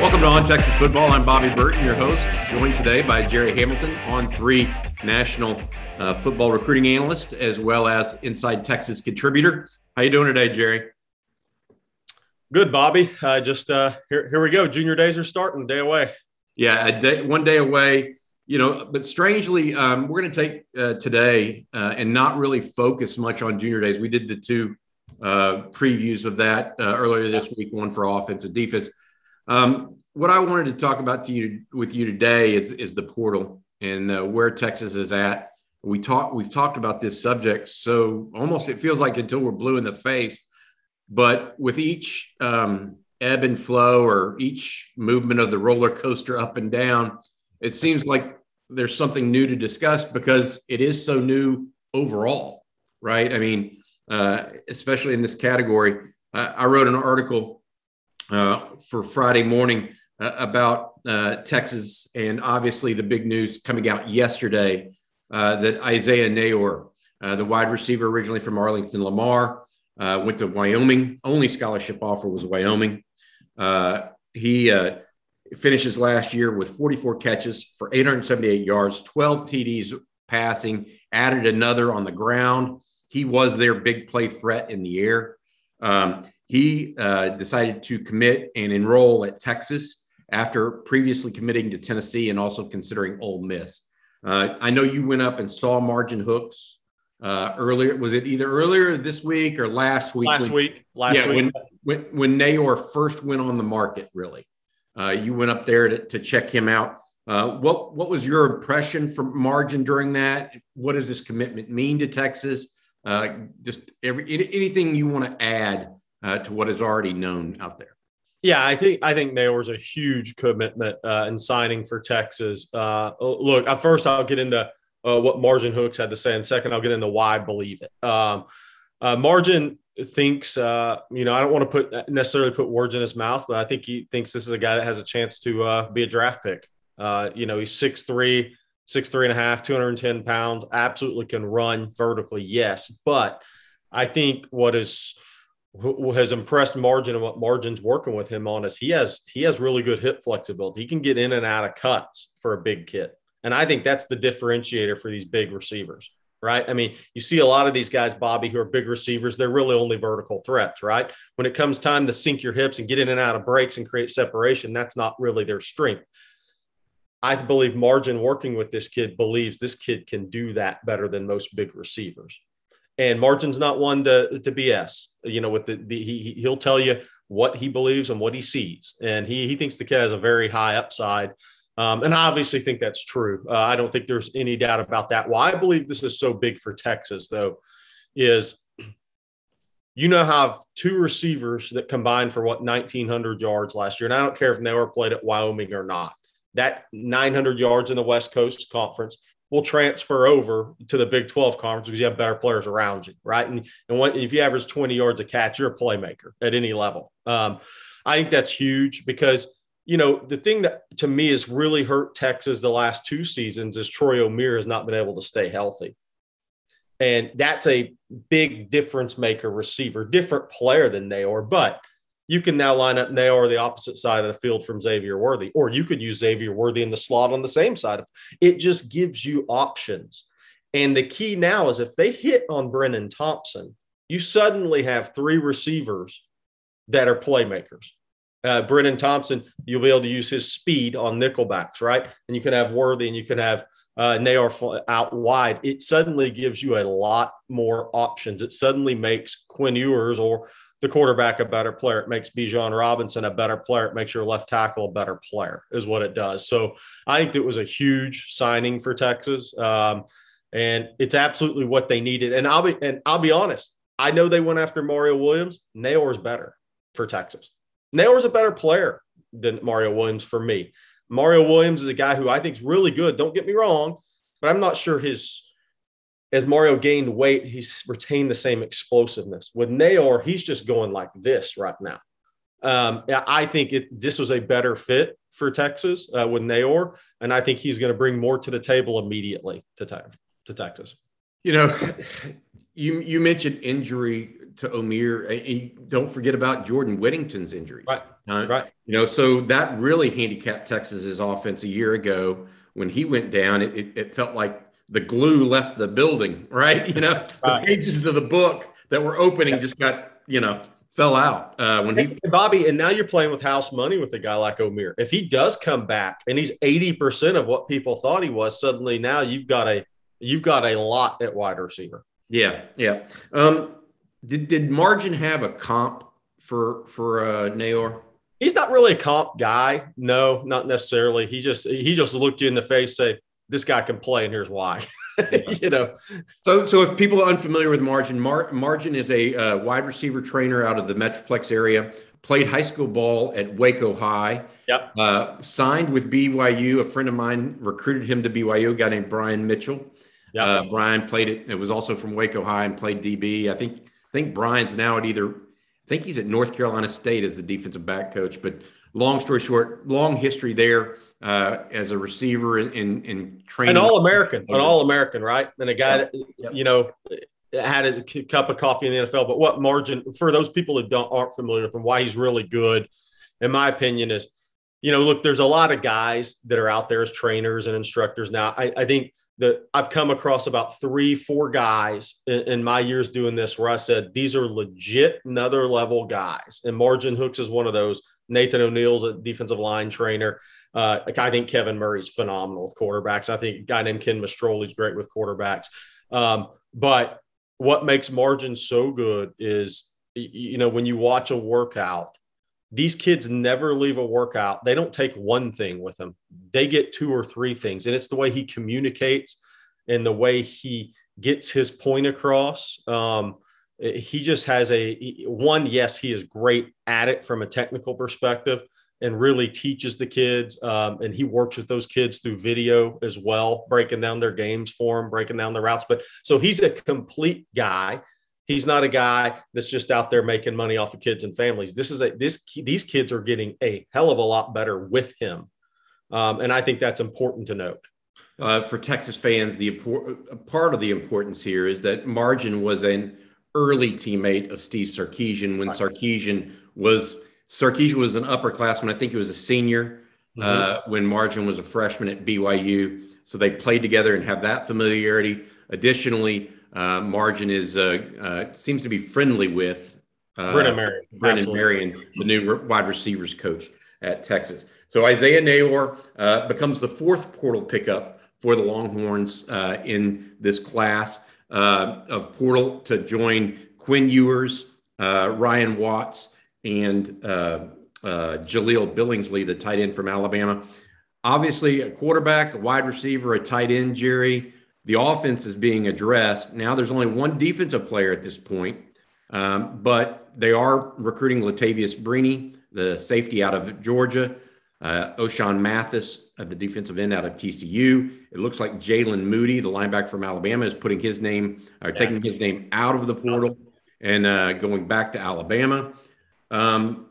Welcome to On Texas Football. I'm Bobby Burton, your host, joined today by Gerry Hamilton, On3 national uh, football recruiting analyst, as well as Inside Texas contributor. How you doing today, Gerry? Good, Bobby. Uh, just uh, here, here we go. Junior days are starting. Day away. Yeah, a day, one day away. You know, but strangely, um, we're going to take uh, today uh, and not really focus much on junior days. We did the two uh, previews of that uh, earlier this week, one for offense and defense. Um, what I wanted to talk about to you with you today is is the portal and uh, where Texas is at. We talk we've talked about this subject so almost it feels like until we're blue in the face, but with each um, ebb and flow or each movement of the roller coaster up and down, it seems like there's something new to discuss because it is so new overall, right? I mean, uh, especially in this category. I wrote an article uh, for Friday morning uh, about Texas, and obviously the big news coming out yesterday that Isaiah Neyor, uh, the wide receiver originally from Arlington Lamar, went to Wyoming. Only scholarship offer was Wyoming. he finishes last year with 44 catches for 878 yards, 12 TDs passing, added another on the ground. He was their big play threat in the air. Um, he uh, decided to commit and enroll at Texas after previously committing to Tennessee and also considering Ole Miss. Uh, I know you went up and saw Margin Hooks uh, earlier. Was it either earlier this week or last week? Last when, week. Last yeah, week. When, when, when Neyor first went on the market, really. Uh, you went up there to, to check him out. Uh, what what was your impression from Margin during that? What does this commitment mean to Texas? Uh, just every anything you want to add uh, to what is already known out there. Yeah, I think I think Neyor's a huge commitment uh, in signing for Texas. Uh, look, at first I'll get into uh, what Margin Hooks had to say, and second I'll get into why I believe it. Um, uh, Margin thinks, you know, I don't want to put necessarily put words in his mouth, but I think he thinks this is a guy that has a chance to be a draft pick. you know, he's six three, six three and a half, 210 pounds, absolutely can run vertically, yes. But I think what is has impressed Margin and what Margin's working with him on is he has he has really good hip flexibility. He can get in and out of cuts for a big kid. And I think that's the differentiator for these big receivers, right? I mean, you see a lot of these guys, Bobby, who are big receivers, they're really only vertical threats, right? When it comes time to sink your hips and get in and out of breaks and create separation, that's not really their strength. I believe Margin working with this kid believes this kid can do that better than most big receivers. And Margin's not one to, to BS. You know, with the, the he he'll tell you what he believes and what he sees, and he he thinks the kid has a very high upside. Um, and I obviously think that's true. Uh, I don't think there's any doubt about that. Why I believe this is so big for Texas, though, is you know have two receivers that combined for what 1900 yards last year and i don't care if they were played at wyoming or not that 900 yards in the west coast conference will transfer over to the Big 12 conference because you have better players around you, right? And, and if you average 20 yards a catch, you're a playmaker at any level. Um, I think that's huge because, you know, the thing that to me has really hurt Texas the last two seasons is Troy Omeire has not been able to stay healthy. And that's a big difference maker receiver, different player than Neyor, but – you can now line up Neyor the opposite side of the field from Xavier Worthy, or you could use Xavier Worthy in the slot on the same side. It just gives you options. And the key now is if they hit on Brenen Thompson, you suddenly have three receivers that are playmakers. Uh, Brenen Thompson, you'll be able to use his speed on nickelbacks, right? And you can have Worthy and you can have uh, Neyor out wide. It suddenly gives you a lot more options. It suddenly makes Quinn Ewers or the quarterback a better player. It makes Bijan Robinson a better player. It makes your left tackle a better player, is what it does. So I think it was a huge signing for Texas, um, and it's absolutely what they needed. And I'll be and I'll be honest. I know they went after Mario Williams. Neyor's better. for Texas. Neyor's a better player than Mario Williams for me. Mario Williams is a guy who I think is really good. Don't get me wrong, but I'm not sure his as Mario gained weight, he's retained the same explosiveness. With Neyor, he's just going like this right now. Um, I think it, this was a better fit for Texas uh, with Neyor, and I think he's going to bring more to the table immediately to, te- to Texas. You know, you you mentioned injury to Omeire, and don't forget about Jordan Whittington's injuries. Right. Uh, right. You know, so that really handicapped Texas's offense a year ago when he went down. It, it, it felt like the glue left the building, right? You know, right. the pages of the book that were opening just got, you know, fell out uh, when he Bobby. And now you're playing with house money with a guy like Omeire. If he does come back and he's 80% of what people thought he was, suddenly now you've got a you've got a lot at wide receiver. Yeah, yeah. Um, did did Margin have a comp for for uh Neyor? He's not really a comp guy. No, not necessarily. He just he just looked you in the face, say, this guy can play, and here's why. you know. So, so if people are unfamiliar with Margin, Mar- Margin is a uh, wide receiver trainer out of the Metroplex area. Played high school ball at Waco High. Yep. Uh, signed with BYU. A friend of mine recruited him to BYU. A guy named Brian Mitchell. Yeah. Uh, Brian played it. It was also from Waco High and played DB. I think. I think Brian's now at either. I think he's at North Carolina State as the defensive back coach. But long story short, long history there uh, as a receiver in in training. An all American, an all American, right? And a guy that you know had a cup of coffee in the NFL. But what margin for those people that don't aren't familiar with him, why he's really good, in my opinion, is you know, look, there's a lot of guys that are out there as trainers and instructors now. I, I think that I've come across about three, four guys in, in, my years doing this where I said these are legit another level guys. And Margin Hooks is one of those. Nathan O'Neill's a defensive line trainer. Uh, I think Kevin Murray's phenomenal with quarterbacks. I think a guy named Ken Mastrole's great with quarterbacks. Um, but what makes Margin so good is, you know, when you watch a workout, these kids never leave a workout. They don't take one thing with them. They get two or three things. And it's the way he communicates and the way he gets his point across. Um, he just has a one, yes, he is great at it from a technical perspective and really teaches the kids. Um, and he works with those kids through video as well, breaking down their games for them, breaking down the routes. But so he's a complete guy. He's not a guy that's just out there making money off of kids and families. This is a this these kids are getting a hell of a lot better with him, um, and I think that's important to note. Uh, for Texas fans, the part of the importance here is that Margin was an early teammate of Steve Sarkisian when Sarkisian was Sarkisian was an upperclassman. I think he was a senior mm-hmm. uh, when Margin was a freshman at BYU. So they played together and have that familiarity. Additionally, uh, Margin is uh, uh seems to be friendly with uh, Brennan Marion, Brennan Marion, the new wide receivers coach at Texas. So Isaiah Neyor uh, becomes the fourth portal pickup for the Longhorns in this class of portal to join Quinn Ewers, Ryan Watts, and uh, uh, Jahleel Billingsley, the tight end from Alabama. Obviously, a quarterback, a wide receiver, a tight end, Gerry. The offense is being addressed. Now there's only one defensive player at this point, um, but they are recruiting Latavius Brini, the safety out of Georgia, uh, Ochaun Mathis, uh, the defensive end out of TCU. It looks like Jaylen Moody, the linebacker from Alabama, is putting his name or yeah. taking his name out of the portal and uh, going back to Alabama. Um,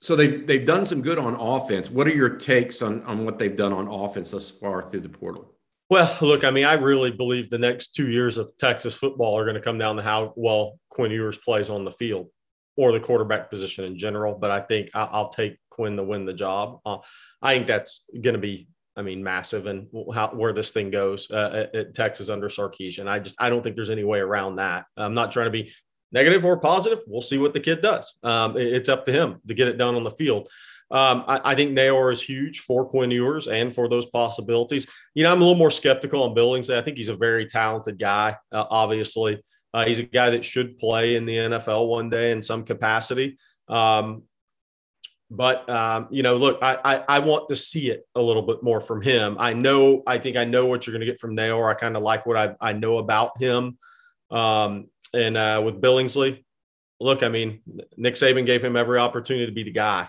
so they've they've done some good on offense. What are your takes on on what they've done on offense thus far through the portal? Well, look, I mean, I really believe the next two years of Texas football are going to come down to how well Quinn Ewers plays on the field or the quarterback position in general. But I think I'll take Quinn to win the job. Uh, I think that's going to be, I mean, massive and how where this thing goes uh, at, at, Texas under Sarkisian. I just I don't think there's any way around that. I'm not trying to be negative or positive, we'll see what the kid does. Um, it's up to him to get it done on the field. Um, I, I, think Neyor is huge for Quinn Ewers and for those possibilities. You know, I'm a little more skeptical on Billings. I think he's a very talented guy, uh, obviously. Uh, he's a guy that should play in the NFL one day in some capacity. Um, but um, you know, look, I, I, I want to see it a little bit more from him. I know, I think I know what you're going to get from Neyor. I kind of like what I, I know about him. Um, and uh, with Billingsley. look, I mean, Nick Saban gave him every opportunity to be the guy,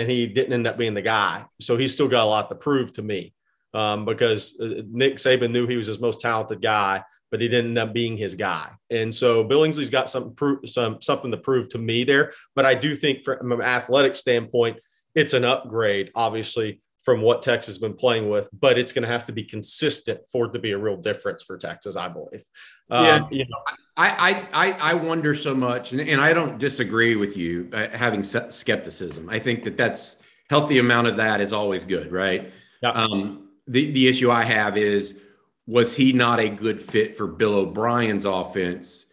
and he didn't end up being the guy. So he's still got a lot to prove to me um, because uh, Nick Saban knew he was his most talented guy, but he didn't end up being his guy. And so Billingsley's got some, proof, some something to prove to me there. But I do think from an athletic standpoint, it's an upgrade, obviously, from what Texas has been playing with, but it's going to have to be consistent for it to be a real difference for Texas, I believe. Um, yeah, you know, I, I I wonder so much, and, and I don't disagree with you uh, having skepticism. I think that that's healthy amount of that is always good, right? Yeah. Um, the the issue I have is was he not a good fit for Bill O'Brien's offense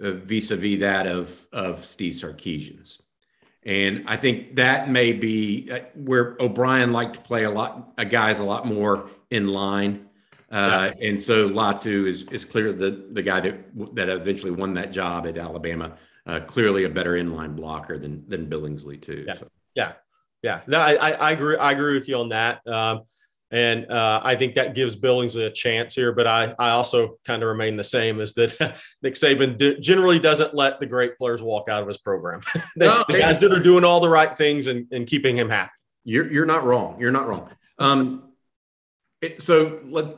uh, vis-a-vis that of of Steve Sarkisian's? And I think that may be uh, where O'Brien liked to play a lot, a guys a lot more in line. Uh, yeah. And so Latu is is clear the the guy that that eventually won that job at Alabama. Uh, clearly a better inline blocker than than Billingsley too. Yeah, so. yeah, yeah. No, I, I agree. I agree with you on that. Um, and uh, I think that gives Billings a chance here. But I, I also kind of remain the same as that Nick Saban d- generally doesn't let the great players walk out of his program. the, no, the guys that are doing all the right things and, and keeping him happy. You're, you're not wrong. You're not wrong. Um, it, so let,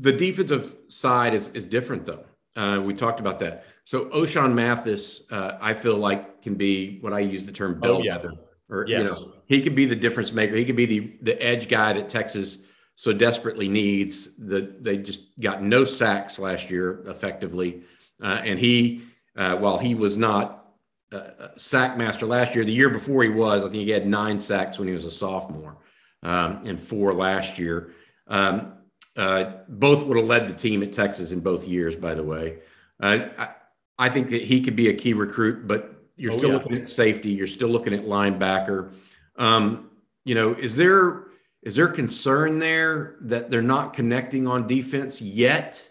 the defensive side is, is different, though. Uh, we talked about that. So Ochaun Mathis, uh, I feel like can be what I use the term bellwether. Oh, yeah. Or yes. you know, he could be the difference maker. He could be the the edge guy that Texas so desperately needs. That they just got no sacks last year effectively, uh, and he, uh, while he was not a sack master last year, the year before he was, I think he had nine sacks when he was a sophomore, um, and four last year. Um, uh, both would have led the team at Texas in both years, by the way. Uh, I, I, think that he could be a key recruit, but you're oh, still yeah. looking at safety. You're still looking at linebacker. Um, you know, is there is there concern there that they're not connecting on defense yet?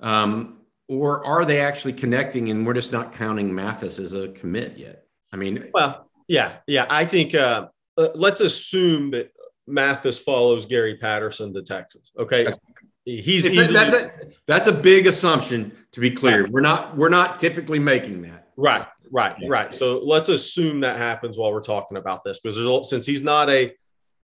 Um, or are they actually connecting and we're just not counting Mathis as a commit yet? I mean, well, yeah, yeah. I think uh, uh, let's assume that Mathis follows Gary Patterson to Texas. Okay. He's easily, that, that, that's a big assumption to be clear. We're not we're not typically making that. Right, right, right. So let's assume that happens while we're talking about this because since he's not a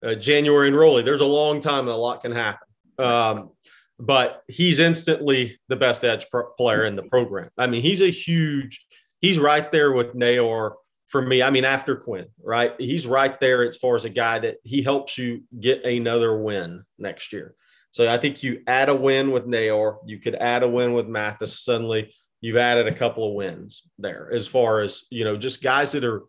uh, January enrollee. There's a long time and a lot can happen. Um, but he's instantly the best edge pro- player in the program. I mean, he's a huge, he's right there with Neyor for me. I mean, after Quinn, right? He's right there as far as a guy that he helps you get another win next year. So I think you add a win with Neyor, you could add a win with Mathis. Suddenly, you've added a couple of wins there as far as you know, just guys that are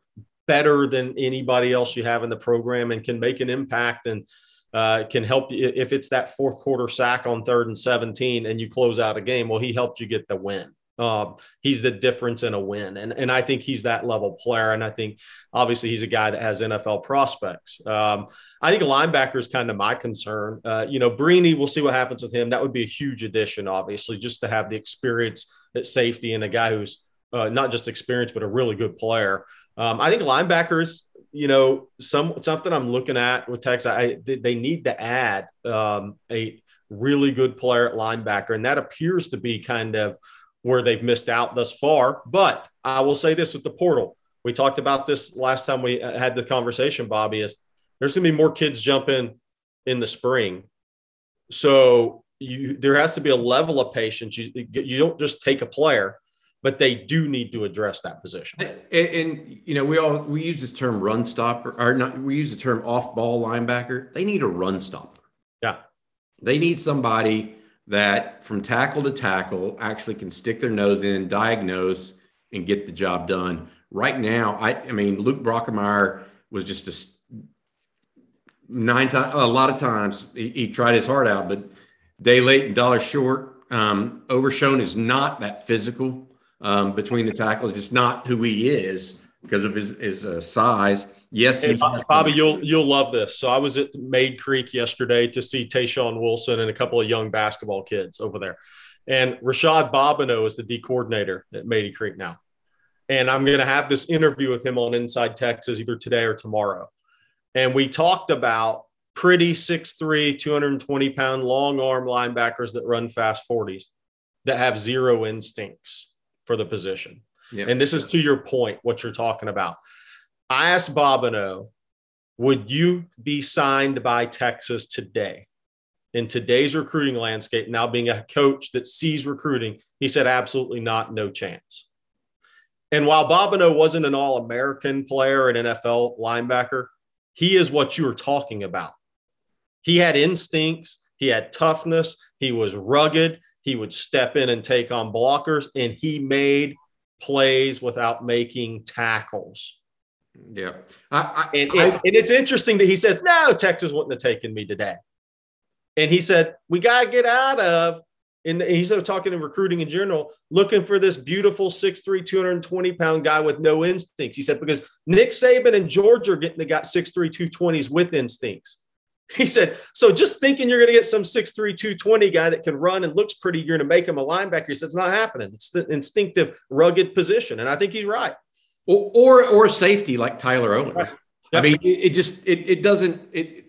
better than anybody else you have in the program and can make an impact and uh, can help you if it's that fourth quarter sack on third and 17 and you close out a game. Well, he helped you get the win. Uh, he's the difference in a win. And, and I think he's that level player. And I think obviously he's a guy that has NFL prospects. Um, I think a linebacker is kind of my concern. Uh, you know, Brini, we'll see what happens with him. That would be a huge addition, obviously, just to have the experience at safety and a guy who's uh, not just experienced, but a really good player. Um, I think linebackers, you know, some something I'm looking at with Texas, I, they need to add um, a really good player at linebacker, and that appears to be kind of where they've missed out thus far. But I will say this with the portal, we talked about this last time we uh, had the conversation. Bobby is there's going to be more kids jumping in the spring, so you there has to be a level of patience. You you don't just take a player but they do need to address that position. And, and, you know, we all we use this term run stopper, or not. We use the term off ball linebacker. They need a run stopper. Yeah, they need somebody that from tackle to tackle actually can stick their nose in, diagnose, and get the job done. Right now, I, I mean, Luke Brockermeyer was just a nine times, a lot of times he, he, tried his heart out, but day late and dollar short. Um, Overshown is not that physical um, between the tackles, just not who he is because of his, his uh, size. Yes, hey, Bobby, you'll you'll love this. So I was at Mayde Creek yesterday to see Tayshawn Wilson and a couple of young basketball kids over there, and Rashad Bobino is the D coordinator at Mayde Creek now, and I'm going to have this interview with him on Inside Texas either today or tomorrow, and we talked about pretty 6'3", 220 pound long arm linebackers that run fast 40s that have zero instincts for the position. Yep. And this is to your point, what you're talking about. I asked Bobino, would you be signed by Texas today? In today's recruiting landscape, now being a coach that sees recruiting, he said, absolutely not, no chance. And while Bobino wasn't an all American player, an NFL linebacker, he is what you were talking about. He had instincts, he had toughness, he was rugged, he would step in and take on blockers, and he made plays without making tackles. Yeah. I, I, and, I, and, it's interesting that he says, no, Texas wouldn't have taken me today. And he said, we got to get out of, and he's talking in recruiting in general, looking for this beautiful 6'3, 220 pound guy with no instincts. He said, because Nick Saban and Georgia are getting the got 6'3, 220s with instincts. He said, so just thinking you're going to get some 6'3, 220 guy that can run and looks pretty, you're going to make him a linebacker. He said, it's not happening. It's the instinctive, rugged position. And I think he's right. Or, or, or safety like Tyler Owens. Right. Yep. I mean, it, it just, it, it doesn't, it,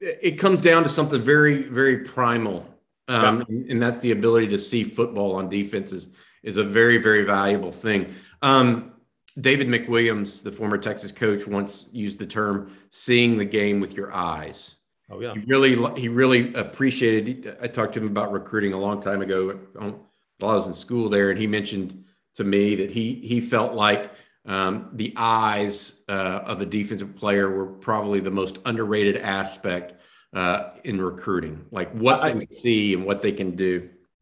it comes down to something very, very primal. Um, and that's the ability to see football on defenses is a very, very valuable thing. Um, David McWilliams, the former Texas coach, once used the term "seeing the game with your eyes." Oh yeah, he really he really appreciated. I talked to him about recruiting a long time ago while I was in school there, and he mentioned to me that he he felt like um, the eyes uh, of a defensive player were probably the most underrated aspect uh, in recruiting, like what I, they see and what they can do.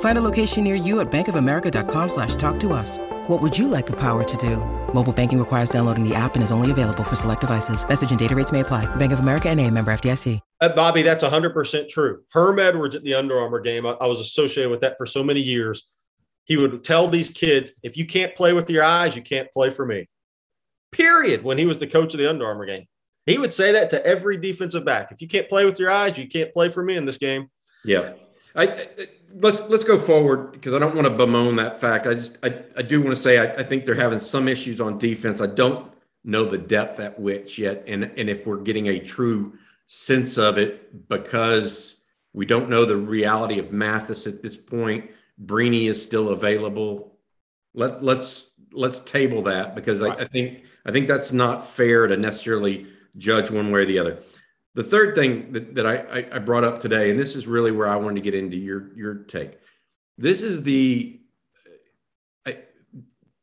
Find a location near you at bankofamerica.com slash talk to us. What would you like the power to do? Mobile banking requires downloading the app and is only available for select devices. Message and data rates may apply. Bank of America and a member FDIC. Uh, Bobby, that's 100% true. Herm Edwards at the Under Armour game, I, I was associated with that for so many years. He would tell these kids, if you can't play with your eyes, you can't play for me. Period. When he was the coach of the Under Armour game, he would say that to every defensive back. If you can't play with your eyes, you can't play for me in this game. Yeah. I, I let's let's go forward because I don't want to bemoan that fact. I just I, I do want to say I, I think they're having some issues on defense. I don't know the depth at which yet, and and if we're getting a true sense of it because we don't know the reality of Mathis at this point. Brini is still available. Let's let's let's table that because I, I think I think that's not fair to necessarily judge one way or the other. The third thing that, that I, I brought up today, and this is really where I wanted to get into your, your take. This is the I,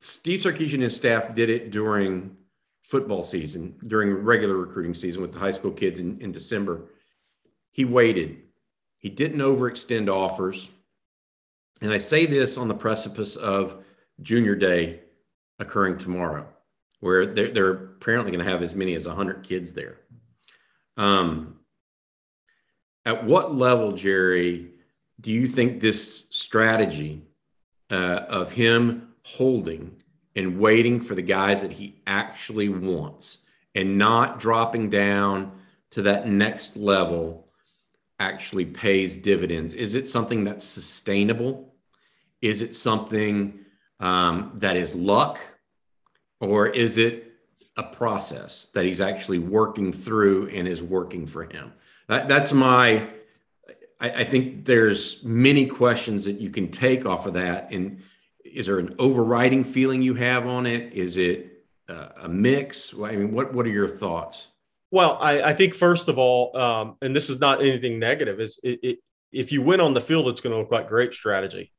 Steve Sarkisian and his staff did it during football season, during regular recruiting season with the high school kids in, in December. He waited. He didn't overextend offers. And I say this on the precipice of Junior Day occurring tomorrow, where they're, they're apparently going to have as many as 100 kids there. Um, at what level, Gerry, do you think this strategy uh, of him holding and waiting for the guys that he actually wants and not dropping down to that next level actually pays dividends? Is it something that's sustainable? Is it something um, that is luck? Or is it a process that he's actually working through and is working for him. That, that's my. I, I, think there's many questions that you can take off of that. And is there an overriding feeling you have on it? Is it uh, a mix? I mean, what what are your thoughts? Well, I, I think first of all, um, and this is not anything negative, is it, it, if you win on the field, it's going to look like great strategy.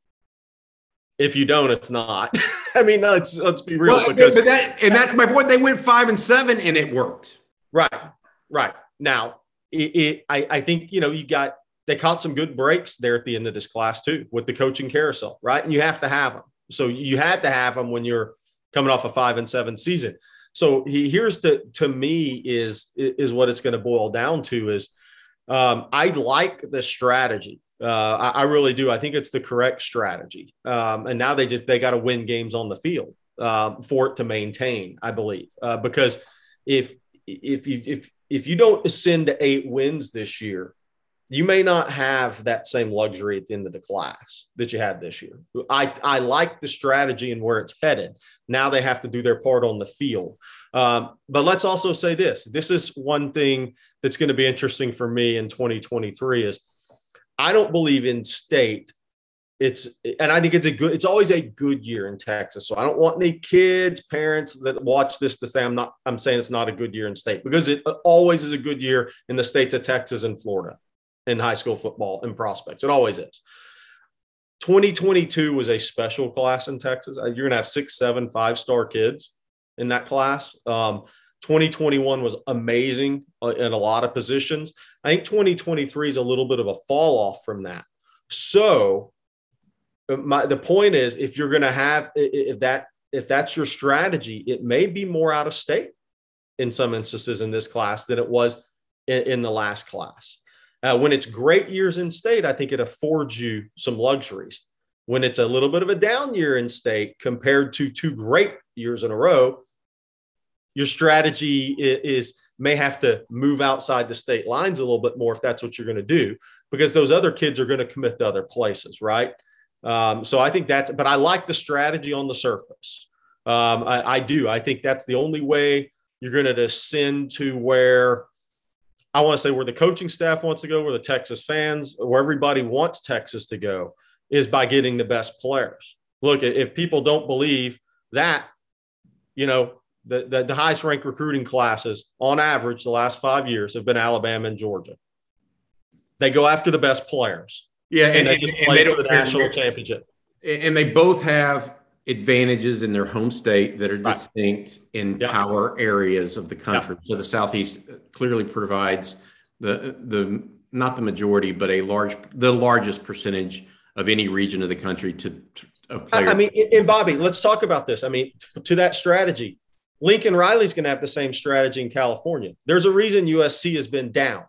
If you don't, it's not. I mean, let's let's be real. Well, because that, and that's my point. They went five and seven, and it worked. Right, right. Now, it, it I, I think you know you got they caught some good breaks there at the end of this class too with the coaching carousel, right? And you have to have them. So you had to have them when you're coming off a five and seven season. So he, here's the to me is is what it's going to boil down to is um, I like the strategy. Uh, I, I, really do. I think it's the correct strategy. Um, and now they just they got to win games on the field uh, for it to maintain. I believe uh, because if if you if if you don't ascend to eight wins this year, you may not have that same luxury at the end of the class that you had this year. I, I like the strategy and where it's headed. Now they have to do their part on the field. Um, but let's also say this this is one thing that's going to be interesting for me in 2023 is I don't believe in state. It's and I think it's a good. It's always a good year in Texas. So I don't want any kids, parents that watch this to say I'm not. I'm saying it's not a good year in state because it always is a good year in the states of Texas and Florida in high school football and prospects. It always is. 2022 was a special class in Texas. Uh, you're going to have six, seven, five star kids in that class. Um, 2021 was amazing in a lot of positions. I think 2023 is a little bit of a fall off from that. So, uh, my, the point is, if you're going to have if that if that's your strategy, it may be more out of state in some instances in this class than it was in, in the last class. Uh, when it's great years in state, I think it affords you some luxuries. When it's a little bit of a down year in state compared to two great years in a row, your strategy is, may have to move outside the state lines a little bit more if that's what you're going to do, because those other kids are going to commit to other places, right? Um, so I think that's, but I like the strategy on the surface. Um, I, I do. I think that's the only way you're going to descend to where I want to say where the coaching staff wants to go, where the Texas fans, where everybody wants Texas to go, is by getting the best players. Look, if people don't believe that, you know, the, the, the highest ranked recruiting classes on average the last five years have been Alabama and Georgia. They go after the best players. Yeah, and, and they and play they for the national championship. and they both have advantages in their home state that are Right. distinct in Yeah. power areas of the country. So the southeast clearly provides the the not the majority, but a large the largest percentage of any region of the country to, to I, mean, and Bobby, let's talk about this. I mean, to that strategy, Lincoln Riley's going to have the same strategy in California. There's a reason USC has been down.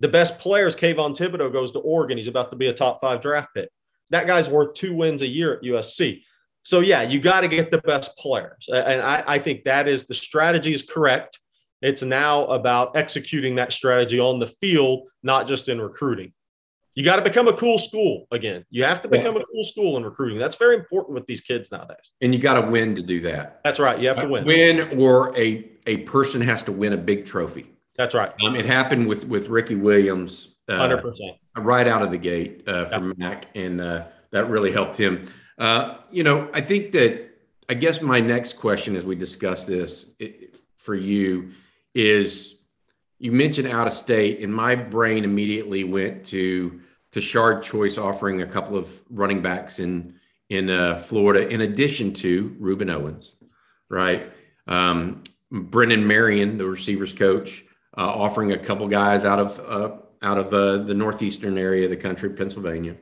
The best players, Kayvon Thibodeaux goes to Oregon. He's about to be a top five draft pick. That guy's worth two wins a year at USC. So yeah, you got to get the best players, and I, I think that is the strategy is correct. It's now about executing that strategy on the field, not just in recruiting. You got to become a cool school again. You have to Yeah. become a cool school in recruiting. That's very important with these kids nowadays. and you got to win to do that. That's right. You have to win. Win or a a person has to win a big trophy. That's right. Um, it happened with with Ricky Williams. uh, Hundred percent. right out of the gate uh, for Mack, and uh, that really helped him. Uh, you know, I think that I guess my next question as we discuss this i for you is you mentioned out of state, and my brain immediately went to Tashard Choice offering a couple of running backs in in uh, Florida, in addition to Rueben Owens, right? Um, Brennan Marion, the receivers coach, uh, offering a couple guys out of uh, out of uh, the northeastern area of the country, Pennsylvania.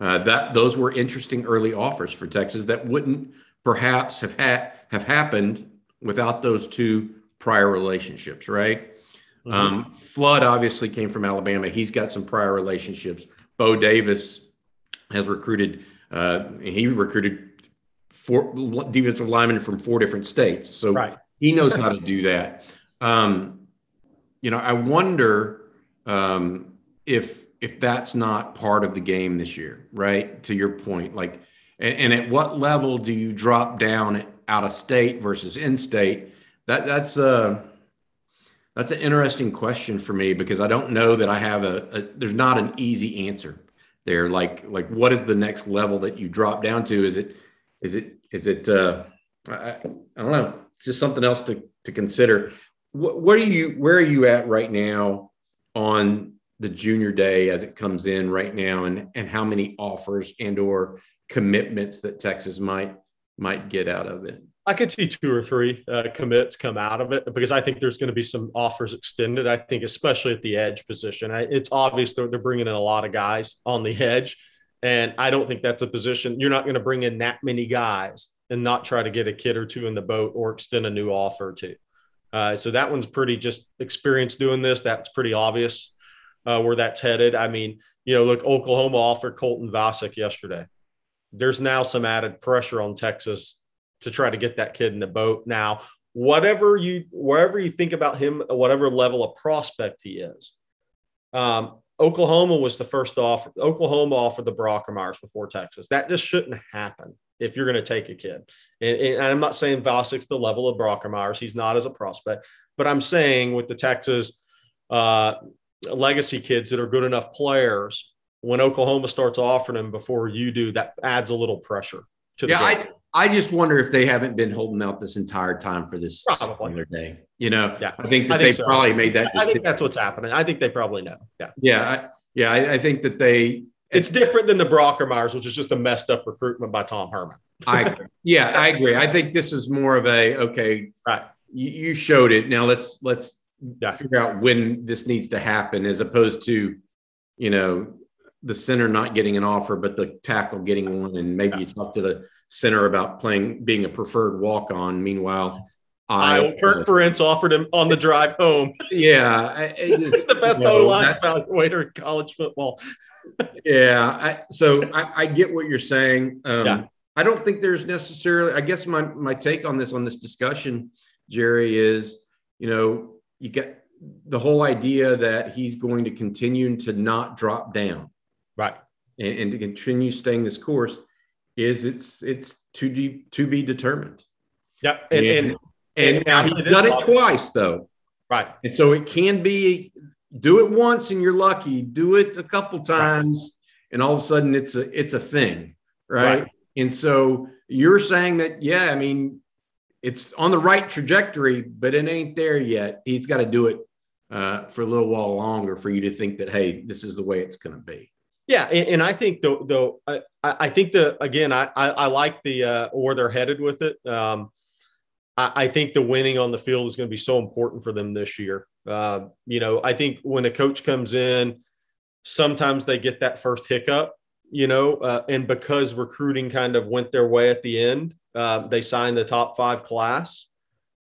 Uh, that those were interesting early offers for Texas that wouldn't perhaps have had have happened without those two prior relationships, right? Um, Flood obviously came from Alabama. He's got some prior relationships. Bo Davis has recruited. Uh, he recruited four defensive linemen from four different states, so Right. he knows how to do that. Um, you know, I wonder um, if if that's not part of the game this year, right? To your point, like, and, and at what level do you drop down out of state versus in state? That that's a that's an interesting question for me because I don't know that I have a, a there's not an easy answer there. Like like what is the next level that you drop down to? Is it is it is it uh, I, I don't know. It's just something else to to consider. What, what are you where are you at right now on the junior day as it comes in right now and and how many offers and or commitments that Texas might might get out of it? I could see two or three uh, commits come out of it because I think there's going to be some offers extended. I think, especially at the edge position, I, it's obvious they're, they're bringing in a lot of guys on the edge. And I don't think that's a position you're not going to bring in that many guys and not try to get a kid or two in the boat or extend a new offer two. Uh, so that one's pretty just experience doing this. That's pretty obvious uh, where that's headed. I mean, you know, look, Oklahoma offered Colton Vasek yesterday. There's now some added pressure on Texas to try to get that kid in the boat. Now, whatever you, wherever you think about him, whatever level of prospect he is, um, Oklahoma was the first offer. Oklahoma offered the Brockermeyers before Texas. That just shouldn't happen if you're going to take a kid. And, and I'm not saying Vasek's the level of Brockermeyers. He's not as a prospect, but I'm saying with the Texas uh, legacy kids that are good enough players, when Oklahoma starts offering them before you do, that adds a little pressure to the yeah, game. I, I just wonder if they haven't been holding out this entire time for this Probably. day. You know, Yeah. I think that I they so. probably made that. I think that's what's happening. I think they probably know. Yeah. yeah, I, yeah, I, I think that they. It's different than the Brockermeyers, which is just a messed up recruitment by Tom Herman. I agree. yeah, I agree. I think this is more of a okay. Right. You, you showed it. Now let's let's Yeah. figure out when this needs to happen, as opposed to, you know, the center not getting an offer, but the tackle getting one, and maybe you talk to the center about playing being a preferred walk on. Meanwhile, I, I Kirk Ferentz offered him on the drive home. yeah, it's the best O line evaluator in college football. Yeah. I, so I, I get what you're saying. Um, Yeah. I don't think there's necessarily, I guess my, my take on this, on this discussion, Gerry, is, you know, you get the whole idea that he's going to continue to not drop down Right. and, and to continue staying this course is it's, it's to be, to be determined. Yep. And, and, and and now he's done it Bob. twice though. right. And so it can be do it once and you're lucky, do it a couple times, and all of a sudden it's a it's a thing, right? Right. And so you're saying that, yeah, I mean, it's on the right trajectory, but it ain't there yet. He's got to do it uh, for a little while longer for you to think that, hey, this is the way it's going to be. Yeah, and, and I think though, though I, I think the again, I I, I like the uh, where they're headed with it. Um, I, I think the winning on the field is going to be so important for them this year. Uh, you know, I think when a coach comes in, sometimes they get that first hiccup. You know, uh, and because recruiting kind of went their way at the end, uh, they signed the top five class.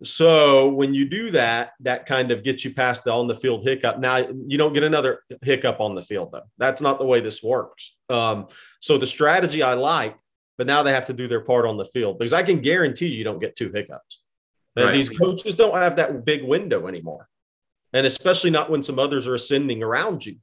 So when you do that, that kind of gets you past the on the field hiccup. Now you don't get another hiccup on the field though. That's not the way this works. Um, so the strategy I like, but now they have to do their part on the field because I can guarantee you don't get two hiccups. And Right. These coaches don't have that big window anymore, and especially not when some others are ascending around you.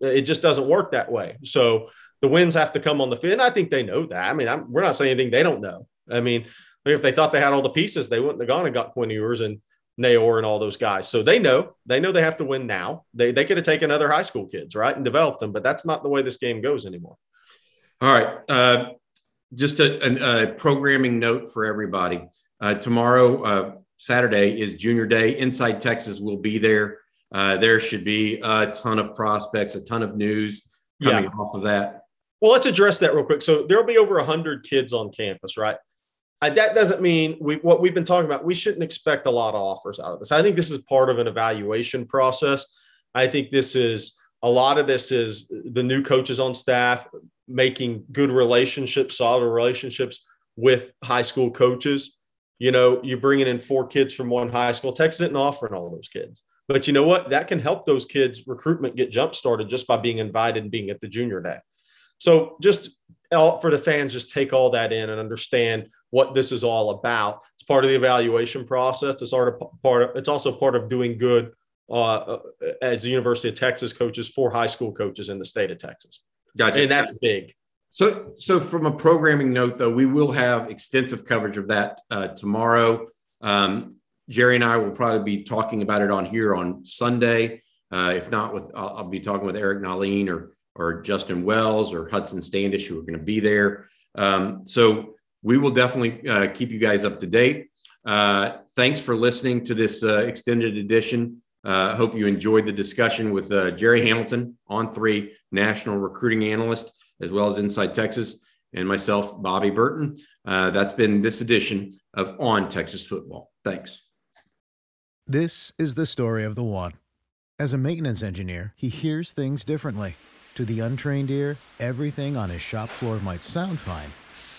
It just doesn't work that way. So the wins have to come on the field. And I think they know that. I mean, I'm, we're not saying anything they don't know. I mean, if they thought they had all the pieces, they wouldn't have gone and got Quinn Ewers and Neyor and all those guys. So they know they know they have to win now. They they could have taken other high school kids, right, and developed them, but that's not the way this game goes anymore. All right. Uh, just a, a programming note for everybody. Uh, tomorrow, uh, Saturday, is Junior Day. Inside Texas will be there. Uh, there should be a ton of prospects, a ton of news coming off of that. Well, let's address that real quick. So there'll be over 100 kids on campus, right? Uh, that doesn't mean we what we've been talking about. We shouldn't expect a lot of offers out of this. I think this is part of an evaluation process. I think this is a lot of this is the new coaches on staff making good relationships, solid relationships with high school coaches. You know, you're bringing in four kids from one high school. Texas isn't offering all of those kids. But you know what? That can help those kids' recruitment get jump started just by being invited and being at the junior day. So just for the fans, just take all that in and understand what this is all about. It's part of the evaluation process. It's sort of part of, it's also part of doing good uh, as the University of Texas coaches for high school coaches in the state of Texas. Gotcha. And that's big. So, so from a programming note, though, we will have extensive coverage of that uh, tomorrow. Um, Gerry and I will probably be talking about it on here on Sunday. Uh, if not, with I'll, I'll be talking with Eric Nahlin or or Justin Wells or Hudson Standish, who are going to be there. Um, so we will definitely uh, keep you guys up to date. Uh, thanks for listening to this uh, extended edition. Uh, hope you enjoyed the discussion with uh, Gerry Hamilton On3 national recruiting analyst as well as Inside Texas, and myself, Bobby Burton. Uh, that's been this edition of On Texas Football. Thanks. This is the story of the one. As a maintenance engineer, he hears things differently. To the untrained ear, everything on his shop floor might sound fine,